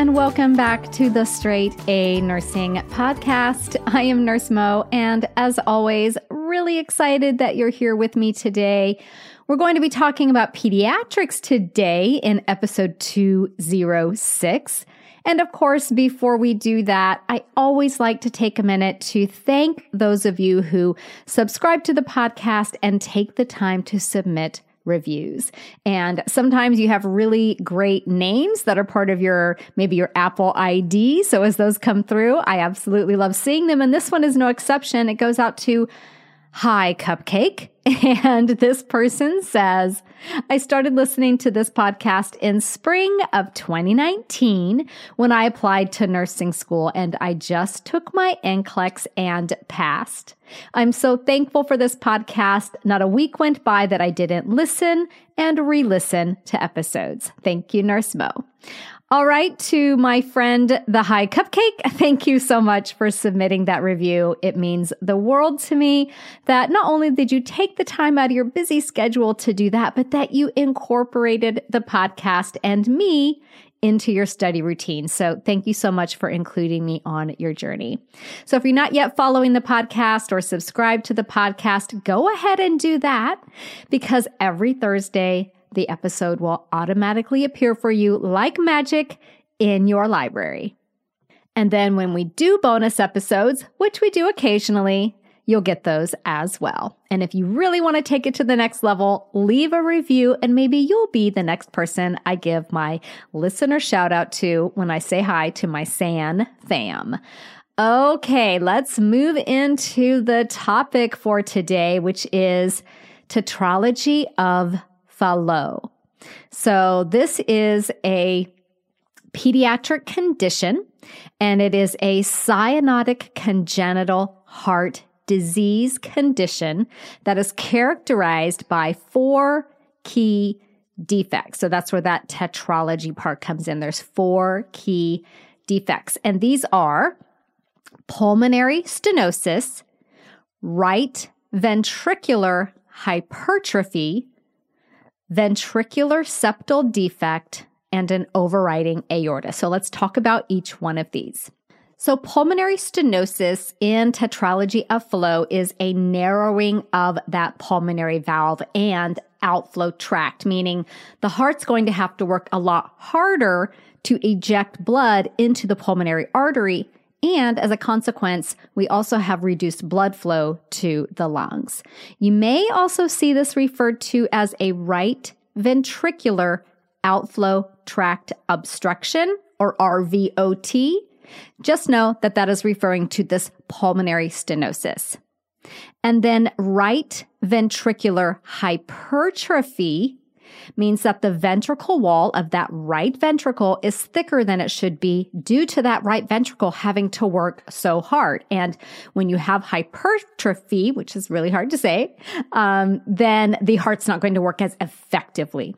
And welcome back to the Straight A Nursing Podcast. I am Nurse Mo, and as always, really excited that you're here with me today. We're going to be talking about pediatrics today in episode 206. And of course, before we do that, I always like to take a minute to thank those of you who subscribe to the podcast and take the time to submit reviews. And sometimes you have really great names that are part of your, maybe your Apple ID. So as those come through, I absolutely love seeing them. And this one is no exception. It goes out to Hi Cupcake. And this person says, I started listening to this podcast in spring of 2019 when I applied to nursing school and I just took my NCLEX and passed. I'm so thankful for this podcast. Not a week went by that I didn't listen and re listen to episodes. Thank you, Nurse Mo. All right, to my friend, the High Cupcake, thank you so much for submitting that review. It means the world to me that not only did you take the time out of your busy schedule to do that, but that you incorporated the podcast and me into your study routine. So thank you so much for including me on your journey. So if you're not yet following the podcast or subscribe to the podcast, go ahead and do that because every Thursday, the episode will automatically appear for you like magic in your library. And then when we do bonus episodes, which we do occasionally, you'll get those as well. And if you really want to take it to the next level, leave a review and maybe you'll be the next person I give my listener shout out to when I say hi to my SAN fam. Okay, let's move into the topic for today, which is tetralogy of Fallot. So this is a pediatric condition and it is a cyanotic congenital heart disease condition that is characterized by four key defects. So that's where that tetralogy part comes in. There's four key defects, and these are pulmonary stenosis, right ventricular hypertrophy, ventricular septal defect, and an overriding aorta. So let's talk about each one of these. So pulmonary stenosis in tetralogy of Fallot is a narrowing of that pulmonary valve and outflow tract, meaning the heart's going to have to work a lot harder to eject blood into the pulmonary artery. And as a consequence, we also have reduced blood flow to the lungs. You may also see this referred to as a right ventricular outflow tract obstruction or RVOT just know that that is referring to this pulmonary stenosis. And then right ventricular hypertrophy means that the ventricle wall of that right ventricle is thicker than it should be due to that right ventricle having to work so hard. And when you have hypertrophy, which is really hard to say, um, then the heart's not going to work as effectively.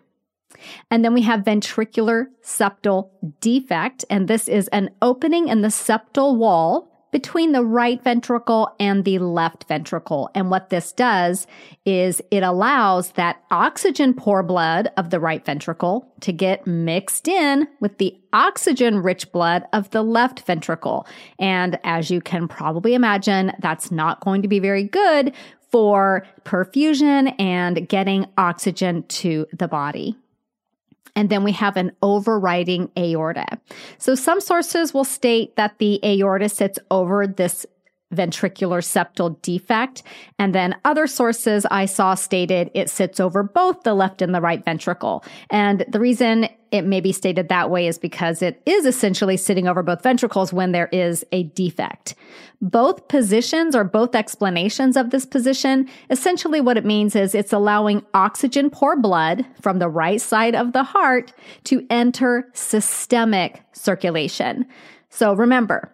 And then we have ventricular septal defect, and this is an opening in the septal wall between the right ventricle and the left ventricle. And what this does is it allows that oxygen poor blood of the right ventricle to get mixed in with the oxygen rich blood of the left ventricle. And as you can probably imagine, that's not going to be very good for perfusion and getting oxygen to the body. And then we have an overriding aorta. So some sources will state that the aorta sits over this ventricular septal defect. And then other sources I saw stated it sits over both the left and the right ventricle. And the reason it may be stated that way is because it is essentially sitting over both ventricles when there is a defect. Both positions or both explanations of this position, essentially what it means is it's allowing oxygen poor blood from the right side of the heart to enter systemic circulation. So remember,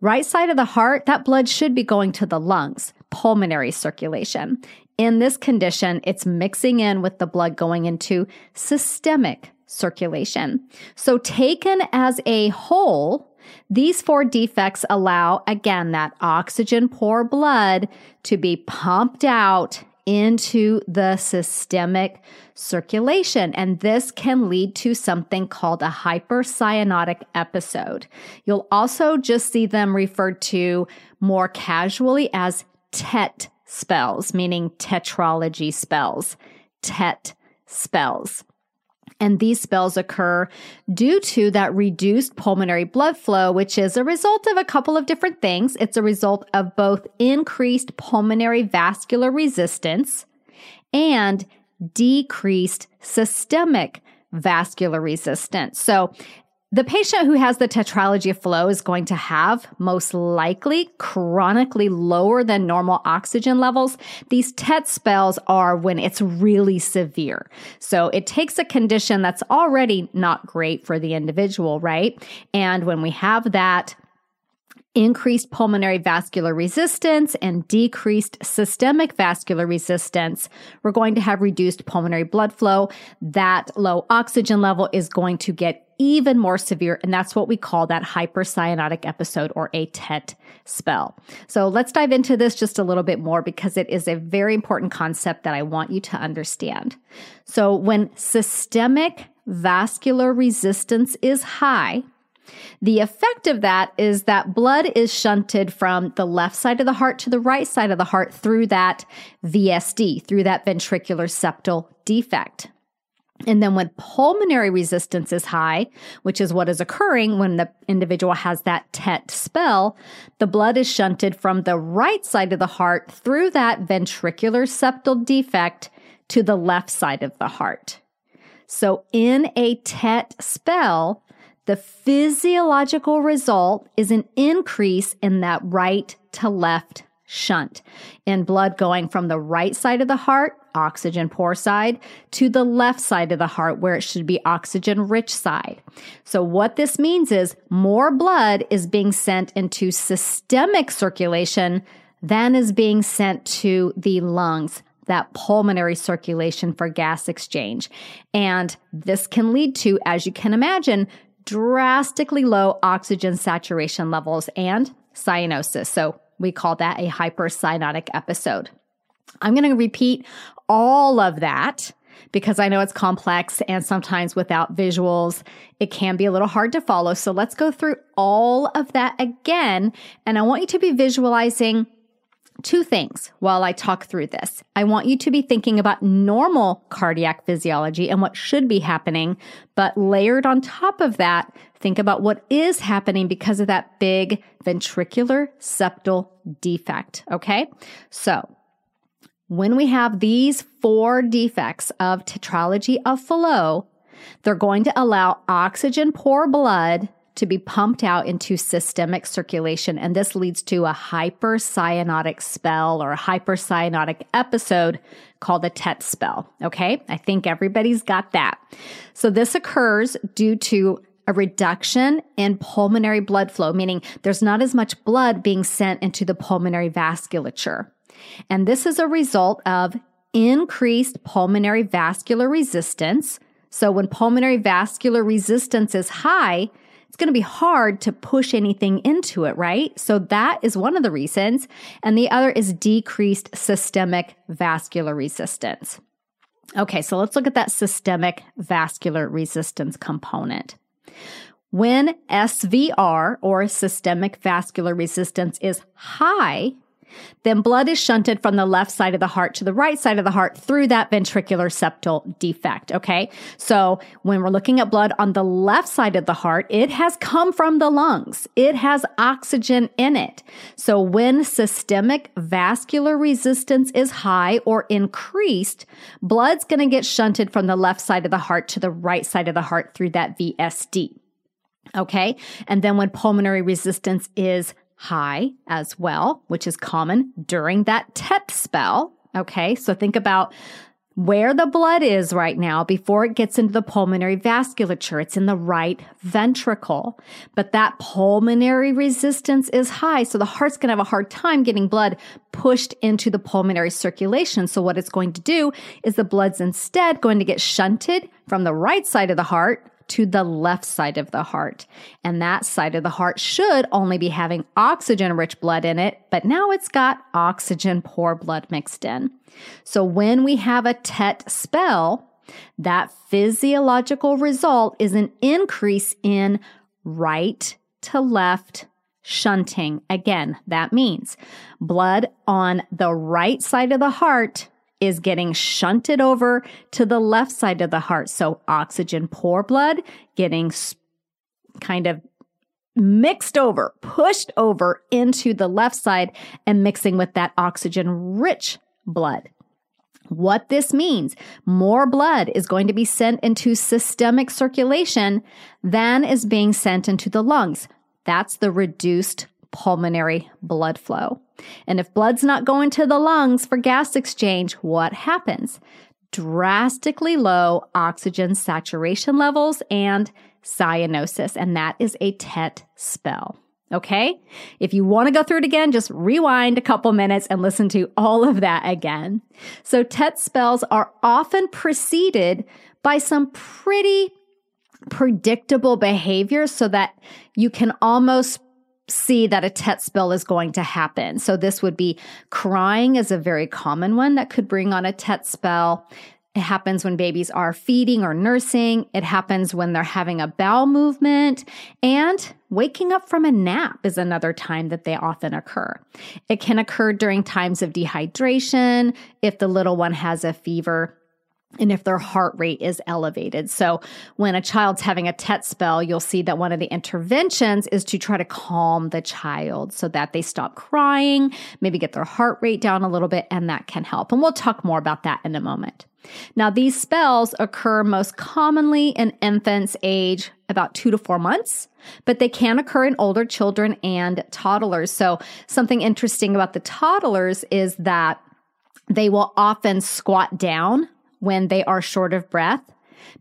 right side of the heart, that blood should be going to the lungs, pulmonary circulation. In this condition, it's mixing in with the blood going into systemic circulation. So taken as a whole, these four defects allow, again, that oxygen poor blood to be pumped out into the systemic circulation. And this can lead to something called a hypercyanotic episode. You'll also just see them referred to more casually as TET spells, meaning tetralogy spells. TET spells. And these spells occur due to that reduced pulmonary blood flow, which is a result of a couple of different things. It's a result of both increased pulmonary vascular resistance and decreased systemic vascular resistance. So the patient who has the tetralogy of Fallot is going to have most likely chronically lower than normal oxygen levels. These TET spells are when it's really severe. So it takes a condition that's already not great for the individual, right? And when we have that increased pulmonary vascular resistance and decreased systemic vascular resistance, we're going to have reduced pulmonary blood flow. That low oxygen level is going to get even more severe. And that's what we call that hypercyanotic episode or a TET spell. So let's dive into this just a little bit more because it is a very important concept that I want you to understand. So when systemic vascular resistance is high, the effect of that is that blood is shunted from the left side of the heart to the right side of the heart through that VSD, through that ventricular septal defect. And then when pulmonary resistance is high, which is what is occurring when the individual has that TET spell, the blood is shunted from the right side of the heart through that ventricular septal defect to the left side of the heart. So in a TET spell, the physiological result is an increase in that right to left shunt in blood going from the right side of the heart, oxygen poor side, to the left side of the heart where it should be oxygen rich side. So what this means is more blood is being sent into systemic circulation than is being sent to the lungs that pulmonary circulation for gas exchange. And this can lead to, as you can imagine, drastically low oxygen saturation levels and cyanosis. So we call that a hypercyanotic episode. I'm going to repeat all of that because I know it's complex and sometimes without visuals, it can be a little hard to follow. So let's go through all of that again. And I want you to be visualizing two things while I talk through this. I want you to be thinking about normal cardiac physiology and what should be happening, but layered on top of that, think about what is happening because of that big ventricular septal defect. Okay. So when we have these four defects of tetralogy of Fallot, they're going to allow oxygen poor blood to be pumped out into systemic circulation. And this leads to a hypercyanotic spell or a hypercyanotic episode called a TET spell. Okay. I think everybody's got that. So this occurs due to a reduction in pulmonary blood flow, meaning there's not as much blood being sent into the pulmonary vasculature. And this is a result of increased pulmonary vascular resistance. So when pulmonary vascular resistance is high, it's going to be hard to push anything into it, right? So that is one of the reasons. And the other is decreased systemic vascular resistance. Okay, so let's look at that systemic vascular resistance component. When SVR or systemic vascular resistance is high, then blood is shunted from the left side of the heart to the right side of the heart through that ventricular septal defect. Okay. So when we're looking at blood on the left side of the heart, it has come from the lungs. It has oxygen in it. So when systemic vascular resistance is high or increased, blood's going to get shunted from the left side of the heart to the right side of the heart through that VSD. Okay. And then when pulmonary resistance is high as well, which is common during that TET spell. Okay. So think about where the blood is right now before it gets into the pulmonary vasculature. It's in the right ventricle, but that pulmonary resistance is high. So the heart's going to have a hard time getting blood pushed into the pulmonary circulation. So what it's going to do is the blood's instead going to get shunted from the right side of the heart to the left side of the heart. And that side of the heart should only be having oxygen rich blood in it, but now it's got oxygen poor blood mixed in. So when we have a TET spell, that physiological result is an increase in right to left shunting. Again, that means blood on the right side of the heart is getting shunted over to the left side of the heart. So oxygen poor blood getting kind of mixed over, pushed over into the left side and mixing with that oxygen rich blood. What this means, more blood is going to be sent into systemic circulation than is being sent into the lungs. That's the reduced pulmonary blood flow. And if blood's not going to the lungs for gas exchange, what happens? Drastically low oxygen saturation levels and cyanosis. And that is a TET spell. Okay. If you want to go through it again, just rewind a couple minutes and listen to all of that again. So TET spells are often preceded by some pretty predictable behaviors so that you can almost see that a TET spell is going to happen. So this would be crying is a very common one that could bring on a TET spell. It happens when babies are feeding or nursing. It happens when they're having a bowel movement and waking up from a nap is another time that they often occur. It can occur during times of dehydration, if the little one has a fever, and if their heart rate is elevated. So when a child's having a TET spell, you'll see that one of the interventions is to try to calm the child so that they stop crying, maybe get their heart rate down a little bit, and that can help. And we'll talk more about that in a moment. Now, these spells occur most commonly in infants age about two to four months, but they can occur in older children and toddlers. So something interesting about the toddlers is that they will often squat down when they are short of breath?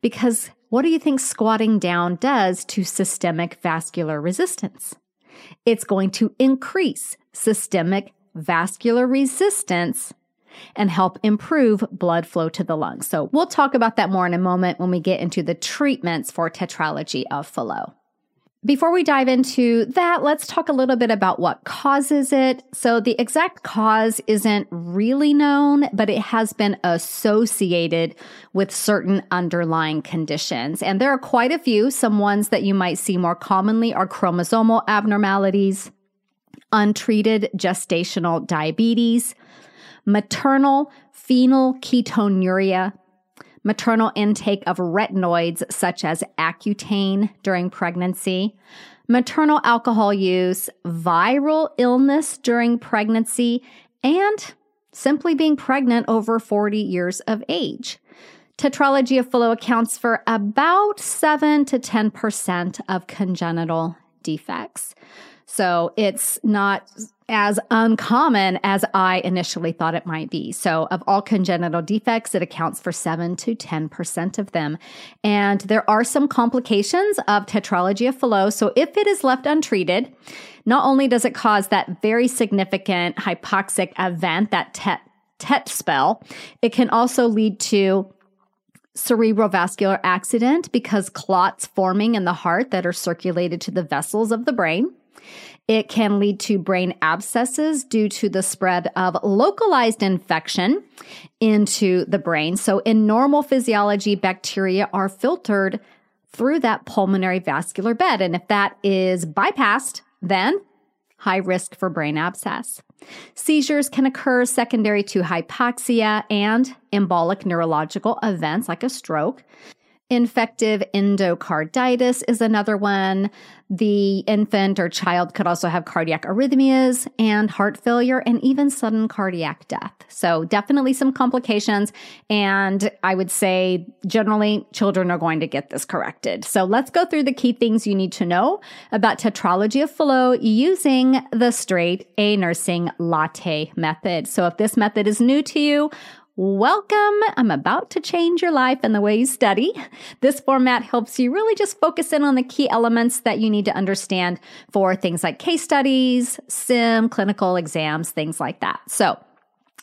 Because what do you think squatting down does to systemic vascular resistance? It's going to increase systemic vascular resistance and help improve blood flow to the lungs. So we'll talk about that more in a moment when we get into the treatments for tetralogy of Fallot. Before we dive into that, let's talk a little bit about what causes it. So the exact cause isn't really known, but it has been associated with certain underlying conditions. And there are quite a few. Some ones that you might see more commonly are chromosomal abnormalities, untreated gestational diabetes, maternal phenylketonuria, maternal intake of retinoids such as Accutane during pregnancy, maternal alcohol use, viral illness during pregnancy, and simply being pregnant over 40 years of age. Tetralogy of Fallot accounts for about 7 to 10% of congenital defects. So it's not as uncommon as I initially thought it might be. So, of all congenital defects, it accounts for 7 to 10% of them. And there are some complications of tetralogy of Fallot. So, if it is left untreated, not only does it cause that very significant hypoxic event, that TET, TET spell, it can also lead to cerebrovascular accident because clots forming in the heart that are circulated to the vessels of the brain. It can lead to brain abscesses due to the spread of localized infection into the brain. So, in normal physiology, bacteria are filtered through that pulmonary vascular bed. And if that is bypassed, then high risk for brain abscess. Seizures can occur secondary to hypoxia and embolic neurological events like a stroke. Infective endocarditis is another one. The infant or child could also have cardiac arrhythmias and heart failure and even sudden cardiac death. So definitely some complications. And I would say generally children are going to get this corrected. So let's go through the key things you need to know about tetralogy of Fallot using the straight A nursing latte method. So if this method is new to you, Welcome. I'm about to change your life and the way you study. This format helps you really just focus in on the key elements that you need to understand for things like case studies, sim, clinical exams, things like that. So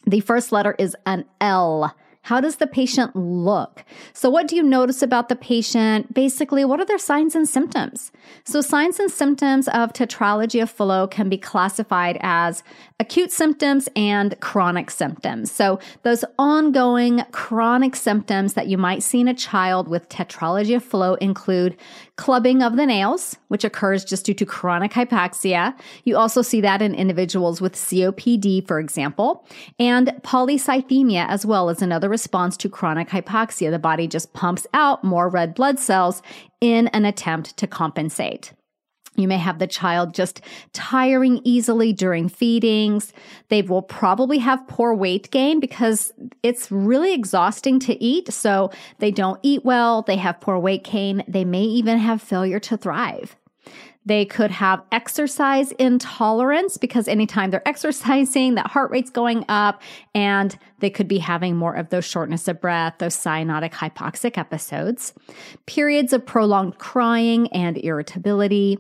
the first letter is an L. How does the patient look? So, what do you notice about the patient? Basically, what are their signs and symptoms? So, signs and symptoms of tetralogy of Fallot can be classified as acute symptoms and chronic symptoms. So, those ongoing chronic symptoms that you might see in a child with tetralogy of Fallot include clubbing of the nails, which occurs just due to chronic hypoxia. You also see that in individuals with COPD, for example, and polycythemia as well as another response to chronic hypoxia. The body just pumps out more red blood cells in an attempt to compensate. You may have the child just tiring easily during feedings. They will probably have poor weight gain because it's really exhausting to eat. So they don't eat well. They have poor weight gain. They may even have failure to thrive. They could have exercise intolerance because anytime they're exercising, that heart rate's going up and they could be having more of those shortness of breath, those cyanotic hypoxic episodes, periods of prolonged crying and irritability.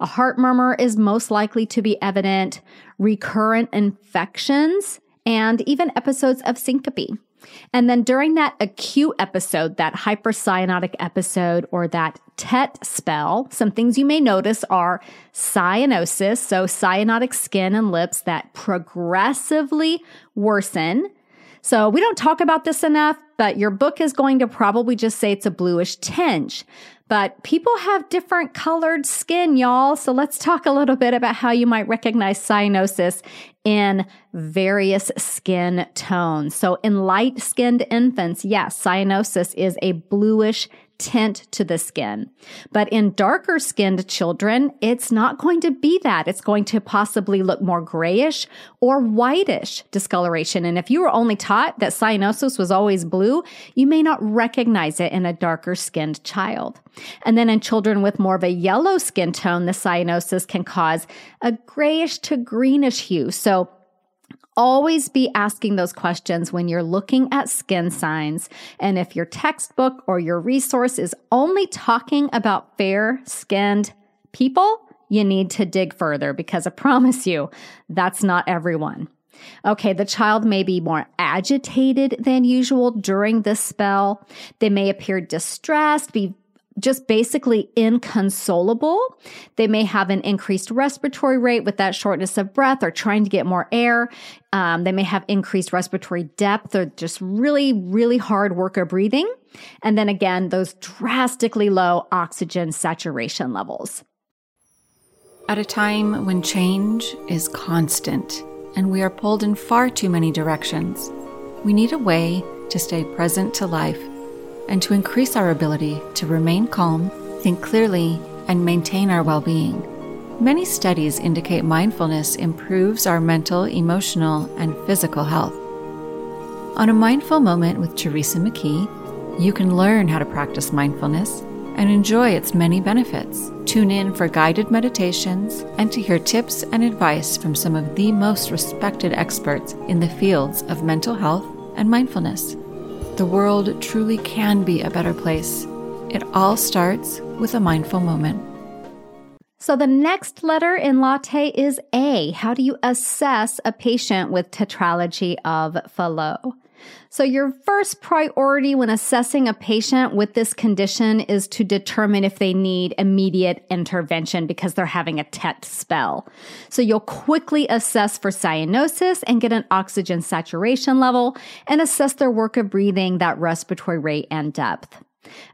A heart murmur is most likely to be evident, recurrent infections, and even episodes of syncope. And then during that acute episode, that hypercyanotic episode or that TET spell, some things you may notice are cyanosis, so cyanotic skin and lips that progressively worsen. So we don't talk about this enough, but your book is going to probably just say it's a bluish tinge. But people have different colored skin, y'all. So let's talk a little bit about how you might recognize cyanosis in various skin tones. So in light skinned infants, yes, cyanosis is a bluish tint to the skin. But in darker skinned children, it's not going to be that. It's going to possibly look more grayish or whitish discoloration. And if you were only taught that cyanosis was always blue, you may not recognize it in a darker skinned child. And then in children with more of a yellow skin tone, the cyanosis can cause a grayish to greenish hue. So always be asking those questions when you're looking at skin signs. And if your textbook or your resource is only talking about fair skinned people, you need to dig further because I promise you, that's not everyone. Okay, the child may be more agitated than usual during this spell. They may appear distressed, be just basically inconsolable. They may have an increased respiratory rate with that shortness of breath or trying to get more air. Um, they may have increased respiratory depth or just really, really hard work of breathing. And then again, those drastically low oxygen saturation levels. At a time when change is constant and we are pulled in far too many directions, we need a way to stay present to life and to increase our ability to remain calm, think clearly, and maintain our well being. Many studies indicate mindfulness improves our mental, emotional, and physical health. On a mindful moment with Teresa McKee, you can learn how to practice mindfulness and enjoy its many benefits. Tune in for guided meditations and to hear tips and advice from some of the most respected experts in the fields of mental health and mindfulness the world truly can be a better place. It all starts with a mindful moment. So, the next letter in latte is A. How do you assess a patient with tetralogy of Fallot? So, your first priority when assessing a patient with this condition is to determine if they need immediate intervention because they're having a TET spell. So, you'll quickly assess for cyanosis and get an oxygen saturation level and assess their work of breathing, that respiratory rate, and depth.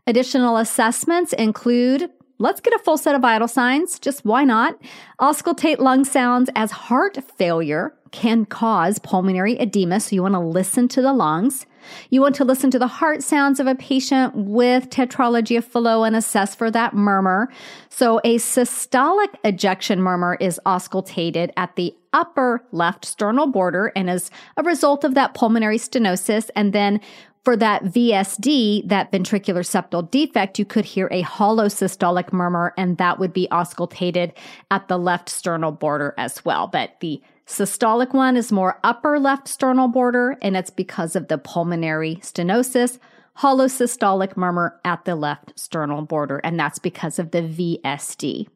Additional assessments include Let's get a full set of vital signs. Just why not? Auscultate lung sounds as heart failure can cause pulmonary edema. So you want to listen to the lungs. You want to listen to the heart sounds of a patient with tetralogy of Fallot and assess for that murmur. So a systolic ejection murmur is auscultated at the upper left sternal border and is a result of that pulmonary stenosis. And then for that VSD, that ventricular septal defect, you could hear a holosystolic murmur, and that would be auscultated at the left sternal border as well. But the Systolic one is more upper left sternal border, and it's because of the pulmonary stenosis. Holosystolic murmur at the left sternal border, and that's because of the VSD.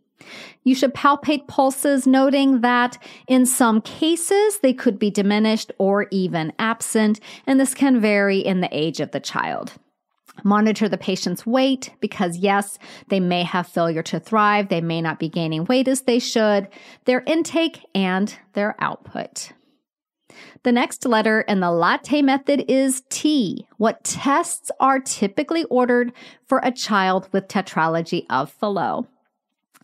You should palpate pulses, noting that in some cases they could be diminished or even absent, and this can vary in the age of the child. Monitor the patient's weight because, yes, they may have failure to thrive. They may not be gaining weight as they should, their intake and their output. The next letter in the latte method is T. What tests are typically ordered for a child with tetralogy of Fallot?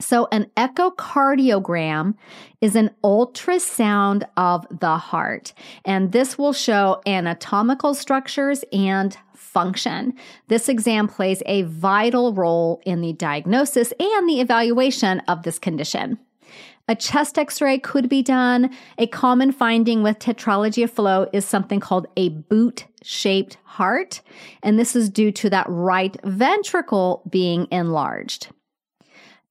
So, an echocardiogram is an ultrasound of the heart, and this will show anatomical structures and function. This exam plays a vital role in the diagnosis and the evaluation of this condition. A chest x ray could be done. A common finding with tetralogy of Fallot is something called a boot shaped heart, and this is due to that right ventricle being enlarged.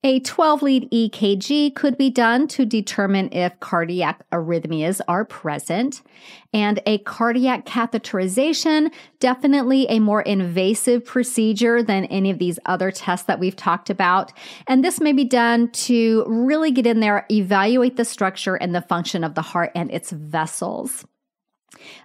A 12 lead EKG could be done to determine if cardiac arrhythmias are present. And a cardiac catheterization, definitely a more invasive procedure than any of these other tests that we've talked about. And this may be done to really get in there, evaluate the structure and the function of the heart and its vessels.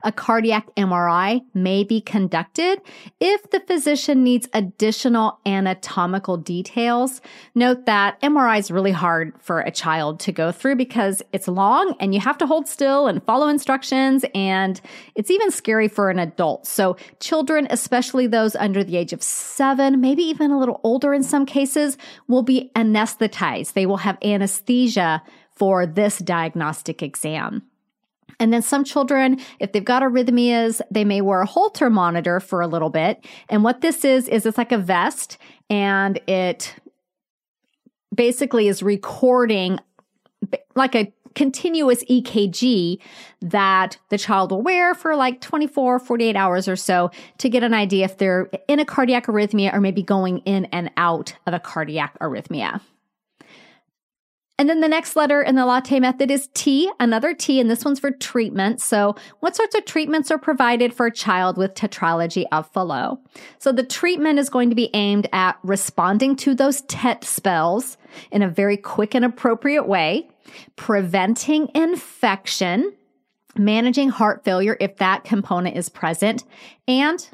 A cardiac MRI may be conducted if the physician needs additional anatomical details. Note that MRI is really hard for a child to go through because it's long and you have to hold still and follow instructions and it's even scary for an adult. So children, especially those under the age of seven, maybe even a little older in some cases, will be anesthetized. They will have anesthesia for this diagnostic exam. And then some children, if they've got arrhythmias, they may wear a Holter monitor for a little bit. And what this is, is it's like a vest and it basically is recording like a continuous EKG that the child will wear for like 24, 48 hours or so to get an idea if they're in a cardiac arrhythmia or maybe going in and out of a cardiac arrhythmia. And then the next letter in the latte method is T, another T, and this one's for treatment. So, what sorts of treatments are provided for a child with tetralogy of Fallot? So, the treatment is going to be aimed at responding to those TET spells in a very quick and appropriate way, preventing infection, managing heart failure if that component is present, and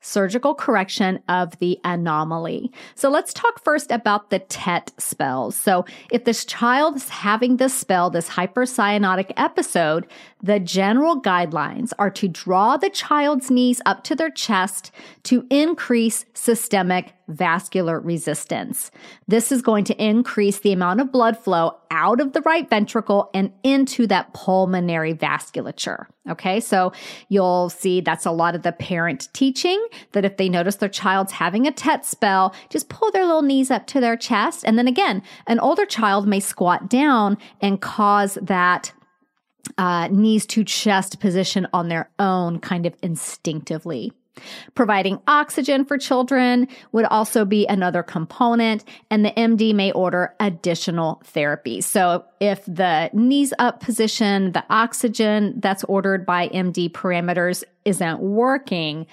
surgical correction of the anomaly. So let's talk first about the TET spells. So if this child is having this spell, this hypercyanotic episode, the general guidelines are to draw the child's knees up to their chest to increase systemic vascular resistance. This is going to increase the amount of blood flow out of the right ventricle and into that pulmonary vasculature. Okay, so you'll see that's a lot of the parent teaching that if they notice their child's having a TET spell, just pull their little knees up to their chest. And then again, an older child may squat down and cause that uh, knees to chest position on their own kind of instinctively. Providing oxygen for children would also be another component, and the MD may order additional therapy. So, if the knees up position, the oxygen that's ordered by MD parameters isn't working,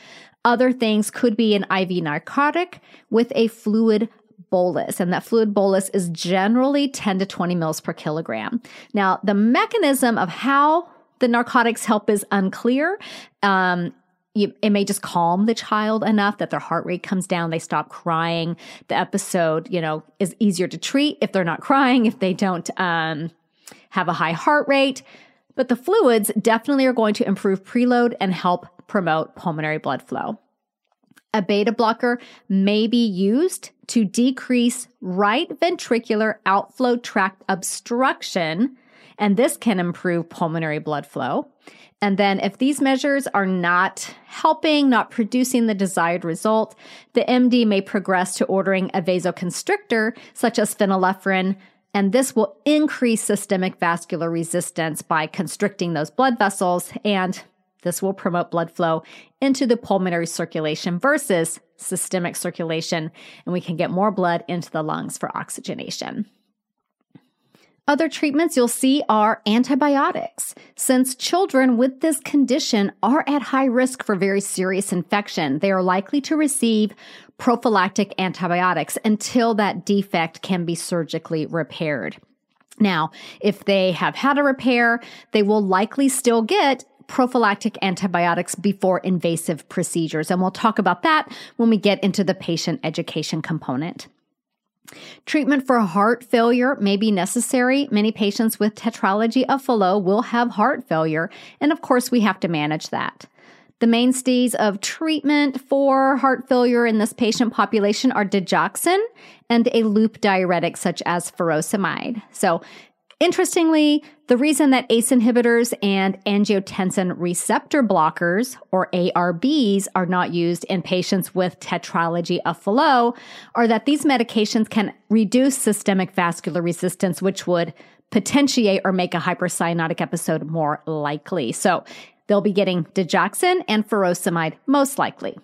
other things could be an IV narcotic with a fluid bolus, and that fluid bolus is generally 10 to 20 mils per kilogram. Now, the mechanism of how the narcotics help is unclear. Um, it may just calm the child enough that their heart rate comes down, they stop crying. The episode, you know, is easier to treat if they're not crying, if they don't um, have a high heart rate. But the fluids definitely are going to improve preload and help promote pulmonary blood flow. A beta blocker may be used to decrease right ventricular outflow tract obstruction and this can improve pulmonary blood flow. And then, if these measures are not helping, not producing the desired result, the MD may progress to ordering a vasoconstrictor, such as phenylephrine, and this will increase systemic vascular resistance by constricting those blood vessels. And this will promote blood flow into the pulmonary circulation versus systemic circulation. And we can get more blood into the lungs for oxygenation. Other treatments you'll see are antibiotics, since children with this condition are at high risk for very serious infection. They are likely to receive prophylactic antibiotics until that defect can be surgically repaired. Now, if they have had a repair, they will likely still get prophylactic antibiotics before invasive procedures. And we'll talk about that when we get into the patient education component. Treatment for heart failure may be necessary. Many patients with tetralogy of Fallot will have heart failure, and of course, we have to manage that. The mainstays of treatment for heart failure in this patient population are digoxin and a loop diuretic such as furosemide. So, Interestingly, the reason that ACE inhibitors and angiotensin receptor blockers, or ARBs, are not used in patients with tetralogy of Fallot are that these medications can reduce systemic vascular resistance, which would potentiate or make a hypercyanotic episode more likely. So they'll be getting digoxin and furosemide most likely.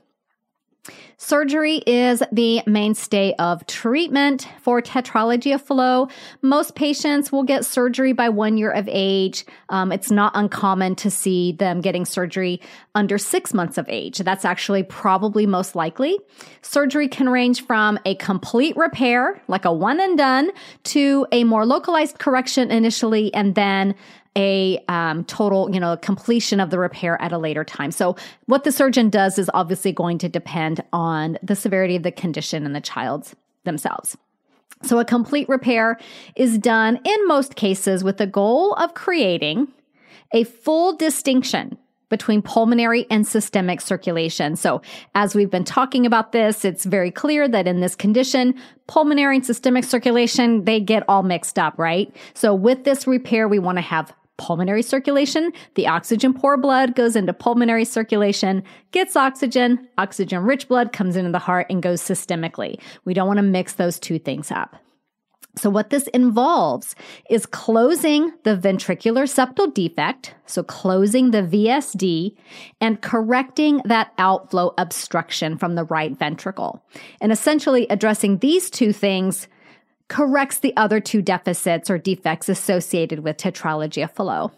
Surgery is the mainstay of treatment for tetralogy of Fallot. Most patients will get surgery by one year of age. Um, it's not uncommon to see them getting surgery under six months of age. That's actually probably most likely. Surgery can range from a complete repair, like a one and done, to a more localized correction initially and then a um, total, you know, completion of the repair at a later time. So, what the surgeon does is obviously going to depend on the severity of the condition and the child's themselves. So, a complete repair is done in most cases with the goal of creating a full distinction between pulmonary and systemic circulation. So, as we've been talking about this, it's very clear that in this condition, pulmonary and systemic circulation, they get all mixed up, right? So, with this repair, we want to have pulmonary circulation. The oxygen poor blood goes into pulmonary circulation, gets oxygen, oxygen rich blood comes into the heart and goes systemically. We don't want to mix those two things up. So, what this involves is closing the ventricular septal defect, so closing the VSD, and correcting that outflow obstruction from the right ventricle. And essentially addressing these two things corrects the other two deficits or defects associated with tetralogy of Fallot.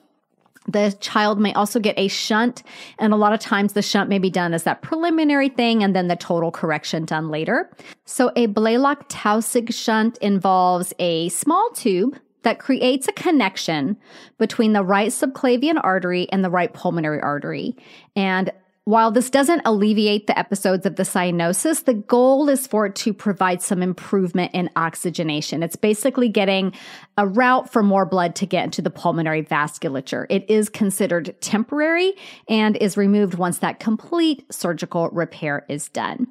The child may also get a shunt, and a lot of times the shunt may be done as that preliminary thing and then the total correction done later. So, a Blalock Taussig shunt involves a small tube that creates a connection between the right subclavian artery and the right pulmonary artery. And while this doesn't alleviate the episodes of the cyanosis, the goal is for it to provide some improvement in oxygenation. It's basically getting a route for more blood to get into the pulmonary vasculature. It is considered temporary and is removed once that complete surgical repair is done.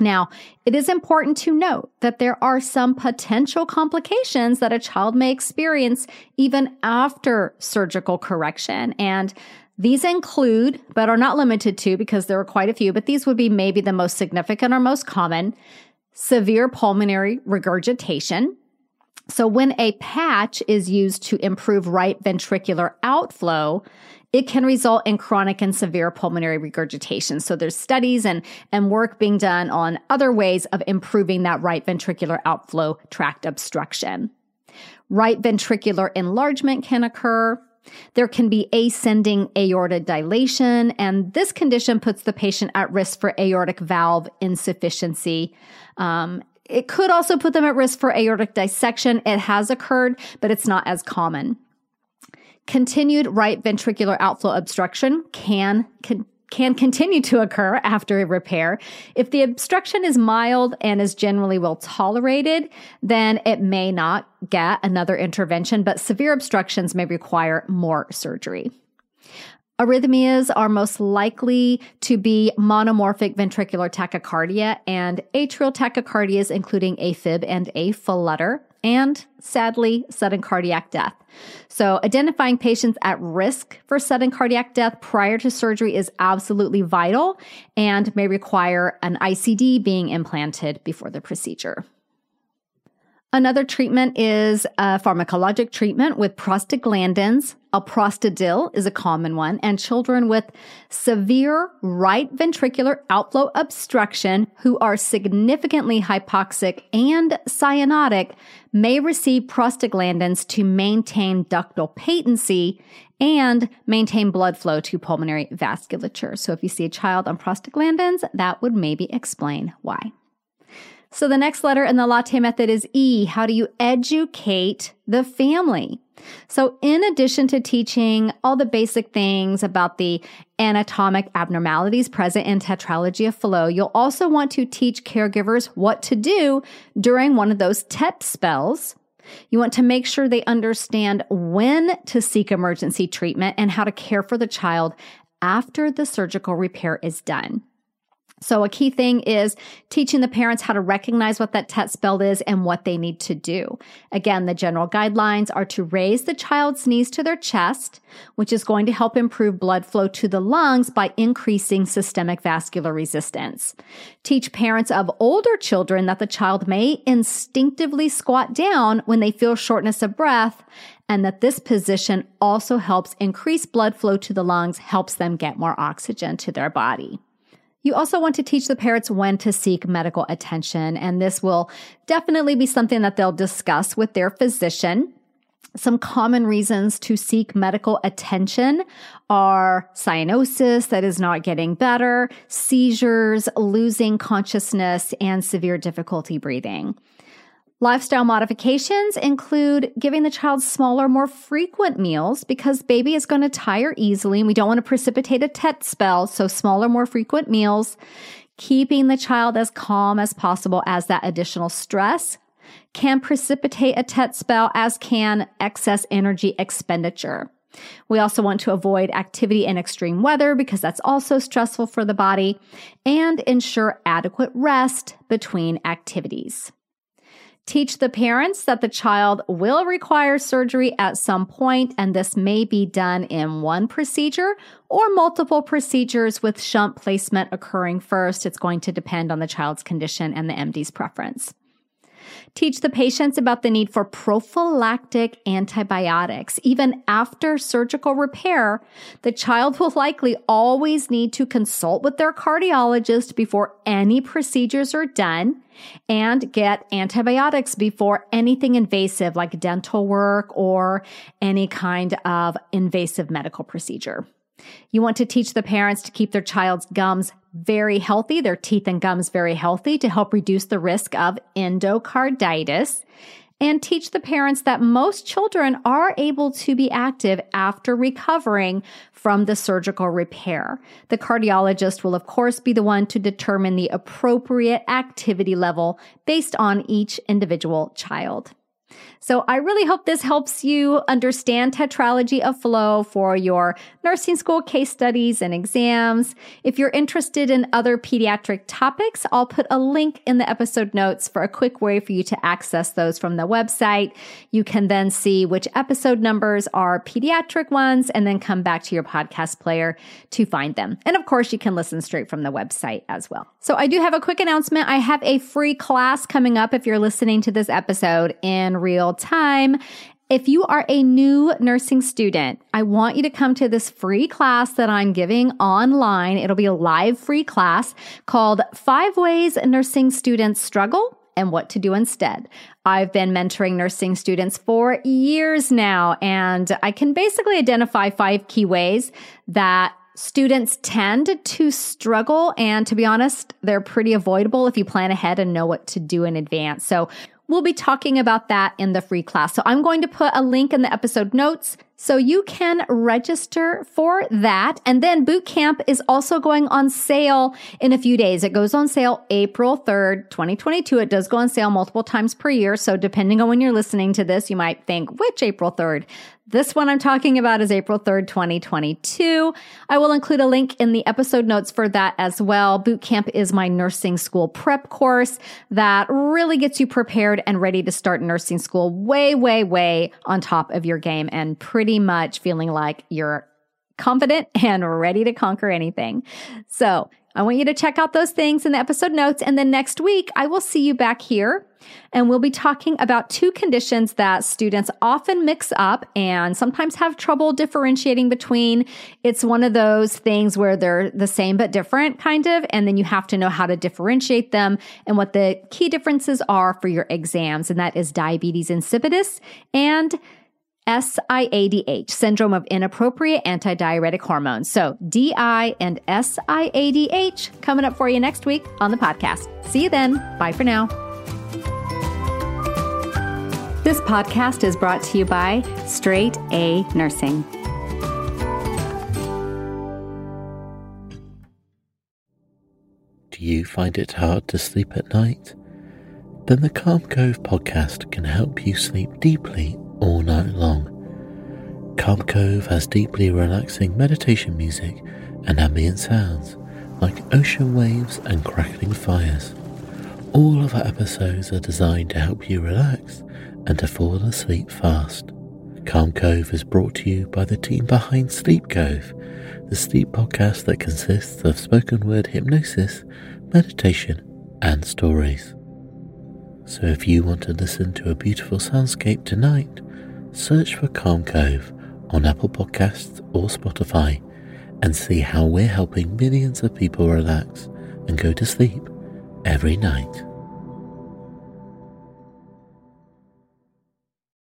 Now, it is important to note that there are some potential complications that a child may experience even after surgical correction. And these include, but are not limited to, because there are quite a few, but these would be maybe the most significant or most common severe pulmonary regurgitation. So, when a patch is used to improve right ventricular outflow, it can result in chronic and severe pulmonary regurgitation. So there's studies and, and work being done on other ways of improving that right ventricular outflow tract obstruction. Right ventricular enlargement can occur. There can be ascending aorta dilation, and this condition puts the patient at risk for aortic valve insufficiency. Um, it could also put them at risk for aortic dissection. It has occurred, but it's not as common. Continued right ventricular outflow obstruction can, can continue to occur after a repair. If the obstruction is mild and is generally well tolerated, then it may not get another intervention, but severe obstructions may require more surgery. Arrhythmias are most likely to be monomorphic ventricular tachycardia and atrial tachycardias, including AFib and a flutter. and sadly, sudden cardiac death. So, identifying patients at risk for sudden cardiac death prior to surgery is absolutely vital and may require an ICD being implanted before the procedure. Another treatment is a pharmacologic treatment with prostaglandins. Alprostadil is a common one, and children with severe right ventricular outflow obstruction who are significantly hypoxic and cyanotic may receive prostaglandins to maintain ductal patency and maintain blood flow to pulmonary vasculature. So if you see a child on prostaglandins, that would maybe explain why. So the next letter in the latte method is E. How do you educate the family? So in addition to teaching all the basic things about the anatomic abnormalities present in tetralogy of Fallot, you'll also want to teach caregivers what to do during one of those TET spells. You want to make sure they understand when to seek emergency treatment and how to care for the child after the surgical repair is done. So, a key thing is teaching the parents how to recognize what that TET spell is and what they need to do. Again, the general guidelines are to raise the child's knees to their chest, which is going to help improve blood flow to the lungs by increasing systemic vascular resistance. Teach parents of older children that the child may instinctively squat down when they feel shortness of breath and that this position also helps increase blood flow to the lungs, helps them get more oxygen to their body. You also want to teach the parents when to seek medical attention, and this will definitely be something that they'll discuss with their physician. Some common reasons to seek medical attention are cyanosis that is not getting better, seizures, losing consciousness, and severe difficulty breathing. Lifestyle modifications include giving the child smaller, more frequent meals because baby is going to tire easily and we don't want to precipitate a TET spell. So smaller, more frequent meals, keeping the child as calm as possible as that additional stress can precipitate a TET spell as can excess energy expenditure. We also want to avoid activity in extreme weather because that's also stressful for the body and ensure adequate rest between activities. Teach the parents that the child will require surgery at some point, and this may be done in one procedure or multiple procedures with shunt placement occurring first. It's going to depend on the child's condition and the MD's preference. Teach the patients about the need for prophylactic antibiotics. Even after surgical repair, the child will likely always need to consult with their cardiologist before any procedures are done and get antibiotics before anything invasive like dental work or any kind of invasive medical procedure. You want to teach the parents to keep their child's gums very healthy, their teeth and gums very healthy to help reduce the risk of endocarditis. And teach the parents that most children are able to be active after recovering from the surgical repair. The cardiologist will, of course, be the one to determine the appropriate activity level based on each individual child. So I really hope this helps you understand tetralogy of Fallot for your nursing school case studies and exams. If you're interested in other pediatric topics, I'll put a link in the episode notes for a quick way for you to access those from the website. You can then see which episode numbers are pediatric ones and then come back to your podcast player to find them. And of course, you can listen straight from the website as well. So I do have a quick announcement. I have a free class coming up if you're listening to this episode in real time. If you are a new nursing student, I want you to come to this free class that I'm giving online. It'll be a live free class called Five Ways Nursing Students Struggle and What to Do Instead. I've been mentoring nursing students for years now, and I can basically identify five key ways that students tend to struggle. And to be honest, they're pretty avoidable if you plan ahead and know what to do in advance. So We'll be talking about that in the free class. So I'm going to put a link in the episode notes so you can register for that. And then boot camp is also going on sale in a few days. It goes on sale April 3rd, 2022. It does go on sale multiple times per year. So depending on when you're listening to this, you might think, which April 3rd? This one I'm talking about is April 3rd, 2022. I will include a link in the episode notes for that as well. Boot camp is my nursing school prep course that really gets you prepared and ready to start nursing school way, way, way on top of your game and pretty much feeling like you're confident and ready to conquer anything. So I want you to check out those things in the episode notes. And then next week, I will see you back here and we'll be talking about two conditions that students often mix up and sometimes have trouble differentiating between. It's one of those things where they're the same but different, kind of, and then you have to know how to differentiate them and what the key differences are for your exams. And that is diabetes insipidus and SIADH, syndrome of inappropriate antidiuretic hormones. So, DI and SIADH coming up for you next week on the podcast. See you then. Bye for now. This podcast is brought to you by Straight A Nursing. Do you find it hard to sleep at night? Then the Calm Cove podcast can help you sleep deeply all night long. Calm Cove has deeply relaxing meditation music and ambient sounds like ocean waves and crackling fires. All of our episodes are designed to help you relax and to fall asleep fast. Calm Cove is brought to you by the team behind Sleep Cove, the sleep podcast that consists of spoken word hypnosis, meditation, and stories. So if you want to listen to a beautiful soundscape tonight, search for Calm Cove on Apple Podcasts or Spotify and see how we're helping millions of people relax and go to sleep every night.